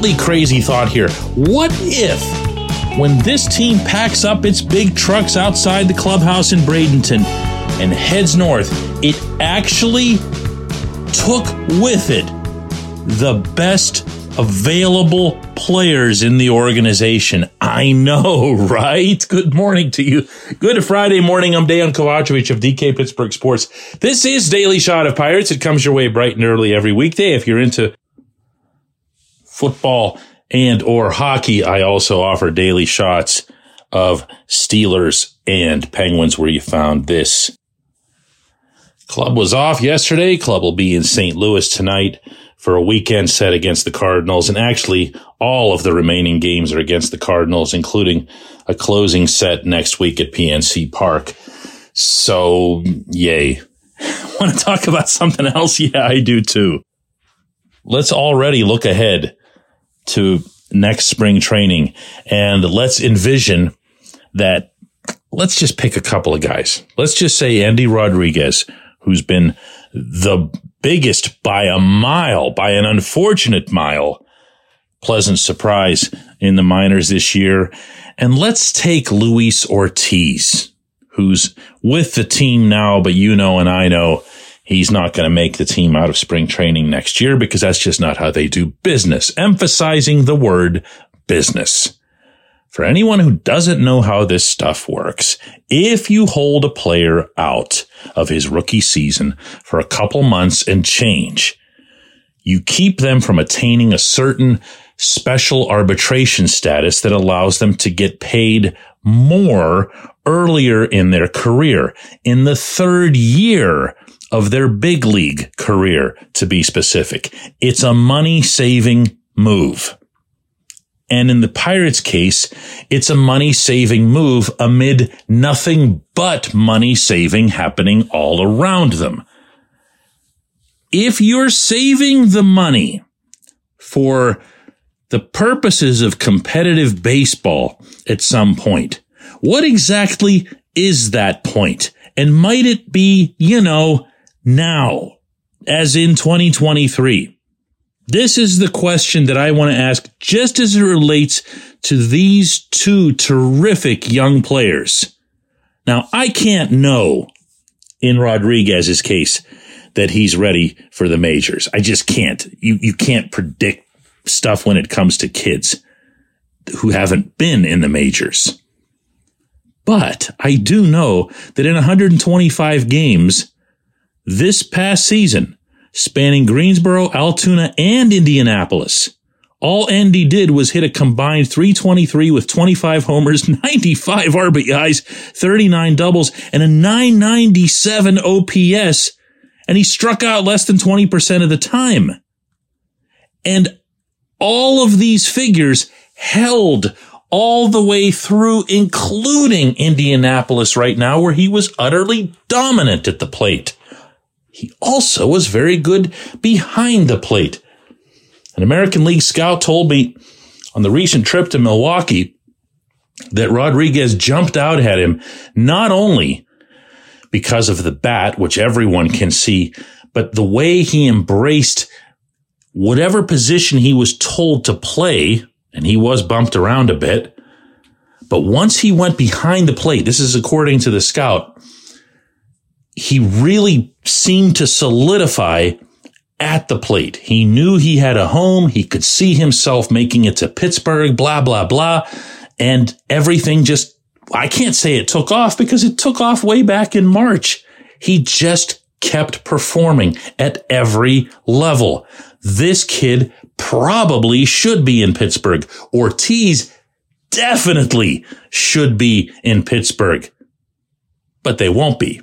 completely crazy thought here. What if, when this team packs up its big trucks outside the clubhouse in Bradenton and heads north, it actually took with it the best available players in the organization. I know, right? Good morning to you. Good Friday morning. I'm Dejan Kovacevic of DK Pittsburgh Sports. This is Daily Shot of Pirates. It comes your way bright and early every weekday. If you're into football and or hockey, I also offer daily shots of Steelers and Penguins where you found this. Club was off yesterday. Club will be in St. Louis tonight for a weekend set against the Cardinals. And actually, all of the remaining games are against the Cardinals, including a closing set next week at PNC Park. So, yay. Want to talk about something else? Yeah, I do too. Let's already look ahead to next spring training and let's envision that let's just pick a couple of guys. Let's just say Endy Rodriguez, who's been the biggest by a mile, by an unfortunate mile, pleasant surprise in the minors this year. And let's take Luis Ortiz, who's with the team now, but you know, and I know he's not going to make the team out of spring training next year because that's just not how they do business. Emphasizing the word business. For anyone who doesn't know how this stuff works, if you hold a player out of his rookie season for a couple months and change, you keep them from attaining a certain special arbitration status that allows them to get paid more earlier in their career. In the third year of their big league career, to be specific. It's a money saving move. And in the Pirates case, it's a money saving move amid nothing but money saving happening all around them. If you're saving the money for the purposes of competitive baseball at some point, what exactly is that point? And might it be, you know, now, as in 2023? This is the question that I want to ask just as it relates to these two terrific young players. Now, I can't know in Rodriguez's case that he's ready for the majors. I just can't. You, you can't predict stuff when it comes to kids who haven't been in the majors. But I do know that in 125 games this past season, spanning Greensboro, Altoona, and Indianapolis. All Endy did was hit a combined 323 with 25 homers, 95 RBIs, 39 doubles, and a 997 OPS, and he struck out less than 20% of the time. And all of these figures held all the way through, including Indianapolis right now, where he was utterly dominant at the plate. He also was very good behind the plate. An American League scout told me on the recent trip to Milwaukee that Rodriguez jumped out at him not only because of the bat, which everyone can see, but the way he embraced whatever position he was told to play, and he was bumped around a bit. But once he went behind the plate, this is according to the scout, he really seemed to solidify at the plate. He knew he had a home. He could see himself making it to Pittsburgh, blah, blah, blah. And everything just, I can't say it took off because it took off way back in March. He just kept performing at every level. This kid probably should be in Pittsburgh. Ortiz definitely should be in Pittsburgh, but they won't be.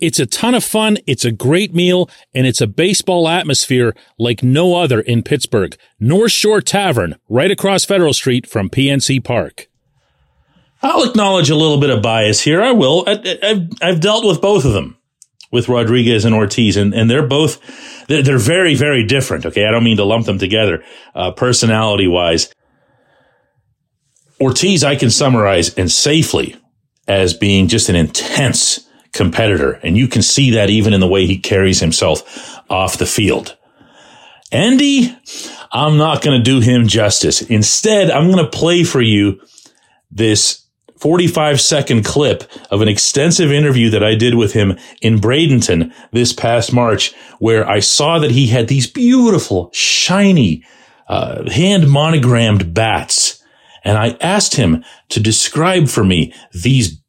It's a ton of fun. It's a great meal and it's a baseball atmosphere like no other in Pittsburgh. North Shore Tavern, right across Federal Street from PNC Park. I'll acknowledge a little bit of bias here. I will. I, have I've dealt with both of them, with Rodriguez and Ortiz, and, and they're both they're, they're very very different. Okay, I don't mean to lump them together, uh, personality wise. Ortiz, I can summarize and safely as being just an intense competitor, and you can see that even in the way he carries himself off the field. Endy, I'm not going to do him justice. Instead, I'm going to play for you this 45 second clip of an extensive interview that I did with him in Bradenton this past March, where I saw that he had these beautiful, shiny, uh, hand monogrammed bats. And I asked him to describe for me these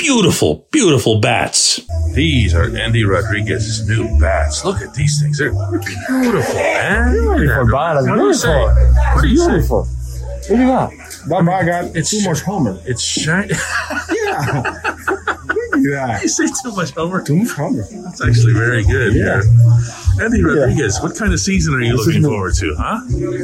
beautiful, beautiful bats. These are Endy Rodriguez's new bats. Look at these things. They're beautiful, man. Beautiful bats. What do you say? What do you say? Beautiful. Look at that. That bag got It's too much Homer. It's shiny. Yeah. Look at that. you say too much Homer. Too much Homer. That's actually very good. Yeah. Endy Rodriguez, what kind of season are you This looking forward to, huh?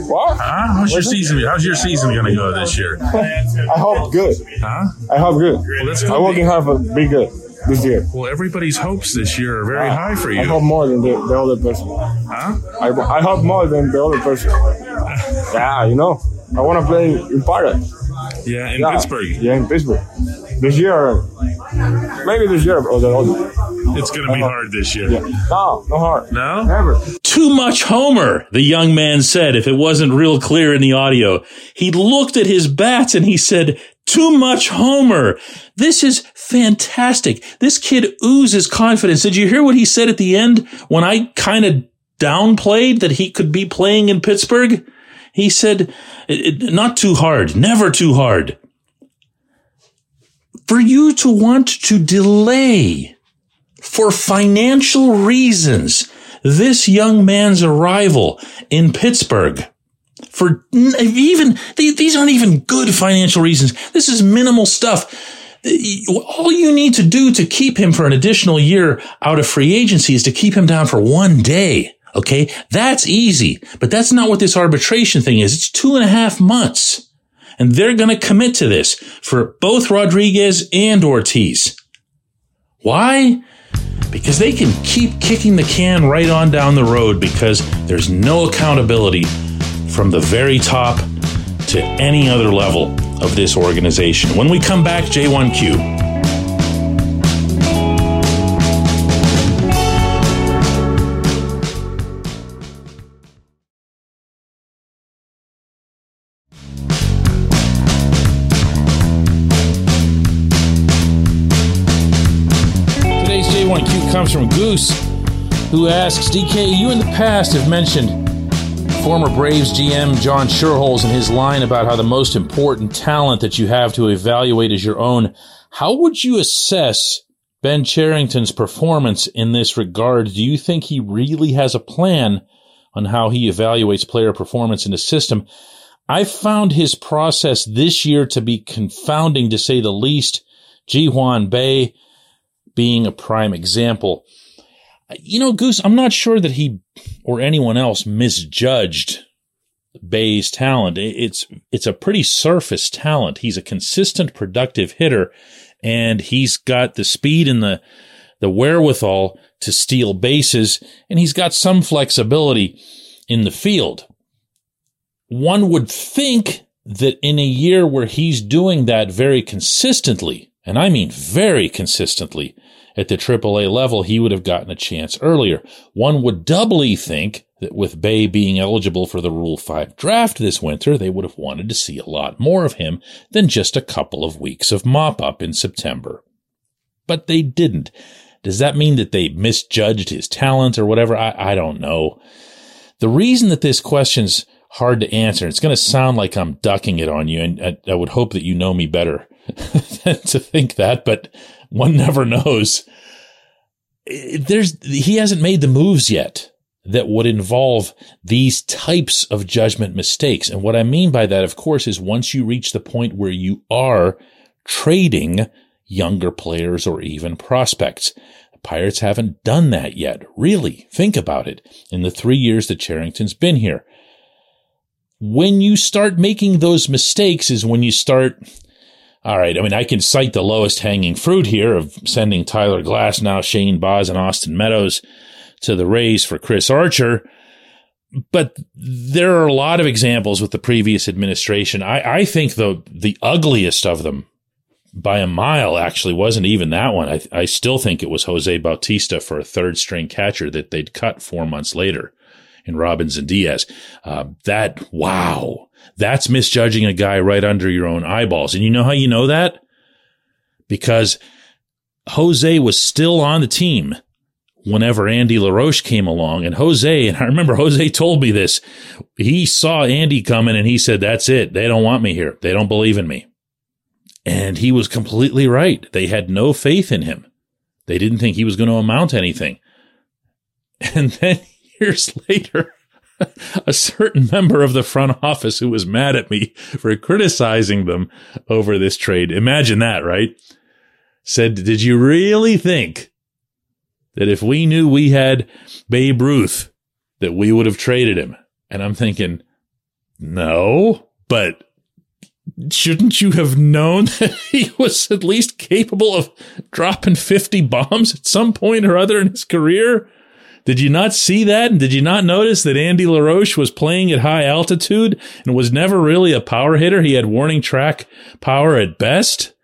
What? Huh? How's your season? How's your season going to go this year? I hope good. Huh? I hope good. Well, I'm good. working hard for big good this year. Well, everybody's hopes this year are very ah, high for you. I hope more than the, the other person. Huh? I, I hope more than the other person. Yeah, you know. I want to play in Paradise. Yeah, in Yeah. Pittsburgh. Yeah, in Pittsburgh. This year, maybe this year or the other. It's going to be uh-huh. hard this year. Yeah. No, no hard. No? Never. Too much Homer, the young man said, if it wasn't real clear in the audio. He looked at his bats and he said, too much Homer. This is fantastic. This kid oozes confidence. Did you hear what he said at the end when I kind of downplayed that he could be playing in Pittsburgh? He said, "It- it- not too hard, never too hard. For you to want to delay for financial reasons this young man's arrival in Pittsburgh for even these aren't even good financial reasons. This is minimal stuff. All you need to do to keep him for an additional year out of free agency is to keep him down for one day. Okay. That's easy, but that's not what this arbitration thing is. It's two and a half months and they're going to commit to this for both Rodriguez and Ortiz. Why? Because they can keep kicking the can right on down the road because there's no accountability from the very top to any other level of this organization. When we come back, J1Q. Today's J1Q comes from Goose, who asks DK, you in the past have mentioned former Braves GM John Schuerholz and his line about how the most important talent that you have to evaluate is your own. How would you assess Ben Cherington's performance in this regard? Do you think he really has a plan on how he evaluates player performance in the system? I found his process this year to be confounding to say the least. Ji Hwan Bae being a prime example. You know, Goose, I'm not sure that he or anyone else misjudged Bae's talent. It's it's a pretty surface talent. He's a consistent, productive hitter, and he's got the speed and the the wherewithal to steal bases, and he's got some flexibility in the field. One would think that in a year where he's doing that very consistently, and I mean very consistently, at the AAA level, he would have gotten a chance earlier. One would doubly think that with Bae being eligible for the Rule 5 draft this winter, they would have wanted to see a lot more of him than just a couple of weeks of mop up in September. But they didn't. Does that mean that they misjudged his talent or whatever? I, I don't know. The reason that this question's hard to answer, it's going to sound like I'm ducking it on you, and I, I would hope that you know me better to think that, but one never knows. There's, he hasn't made the moves yet that would involve these types of judgment mistakes. And what I mean by that, of course, is once you reach the point where you are trading younger players or even prospects. The Pirates haven't done that yet. Really, think about it in the three years that Cherington's been here. When you start making those mistakes is when you start All right. I mean, I can cite the lowest hanging fruit here of sending Tyler Glasnow, now Shane Baz, and Austin Meadows to the Rays for Chris Archer. But there are a lot of examples with the previous administration. I, I think the the ugliest of them by a mile actually wasn't even that one. I, I still think it was Jose Bautista for a third string catcher that they'd cut four months later in Robinzon Diaz. Uh, that, wow, that's misjudging a guy right under your own eyeballs. And you know how you know that? Because Jose was still on the team whenever Andy LaRoche came along. And Jose, and I remember Jose told me this, he saw Andy coming and he said, that's it. They don't want me here. They don't believe in me. And he was completely right. They had no faith in him. They didn't think he was going to amount to anything. And then years later, a certain member of the front office who was mad at me for criticizing them over this trade. Imagine that, right? Said, did you really think that if we knew we had Babe Ruth, that we would have traded him? And I'm thinking, no, but shouldn't you have known that he was at least capable of dropping 50 bombs at some point or other in his career? Did you not see that? And did you not notice that Andy LaRoche was playing at high altitude and was never really a power hitter? He had warning track power at best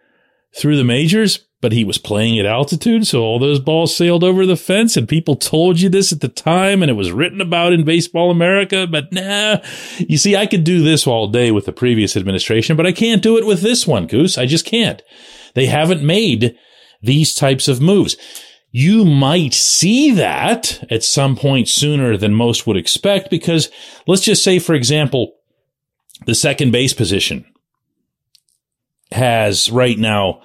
through the majors, but he was playing at altitude. So all those balls sailed over the fence and people told you this at the time and it was written about in baseball America. But nah, you see, I could do this all day with the previous administration, but I can't do it with this one, Goose. I just can't. They haven't made these types of moves. You might see that at some point sooner than most would expect because let's just say, for example, the second base position has right now,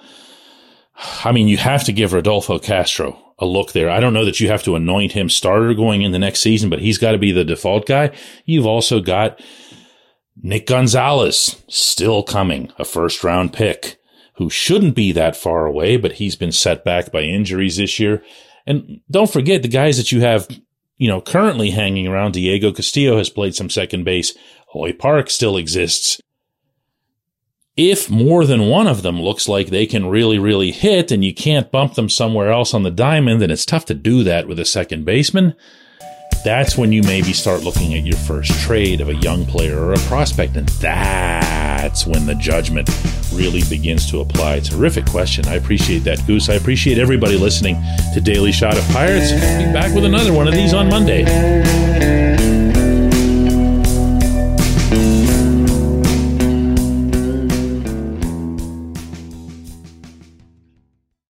I mean, you have to give Rodolfo Castro a look there. I don't know that you have to anoint him starter going in the next season, but he's got to be the default guy. You've also got Nick Gonzalez still coming, a first round pick who shouldn't be that far away, but he's been set back by injuries this year. And don't forget the guys that you have, you know, currently hanging around. Diego Castillo has played some second base. Hoy Park still exists. If more than one of them looks like they can really, really hit and you can't bump them somewhere else on the diamond, then it's tough to do that with a second baseman. That's when you maybe start looking at your first trade of a young player or a prospect. And that's when the judgment really begins to apply. Terrific question. I appreciate that, Goose. I appreciate everybody listening to Daily Shot of Pirates. I'll be back with another one of these on Monday.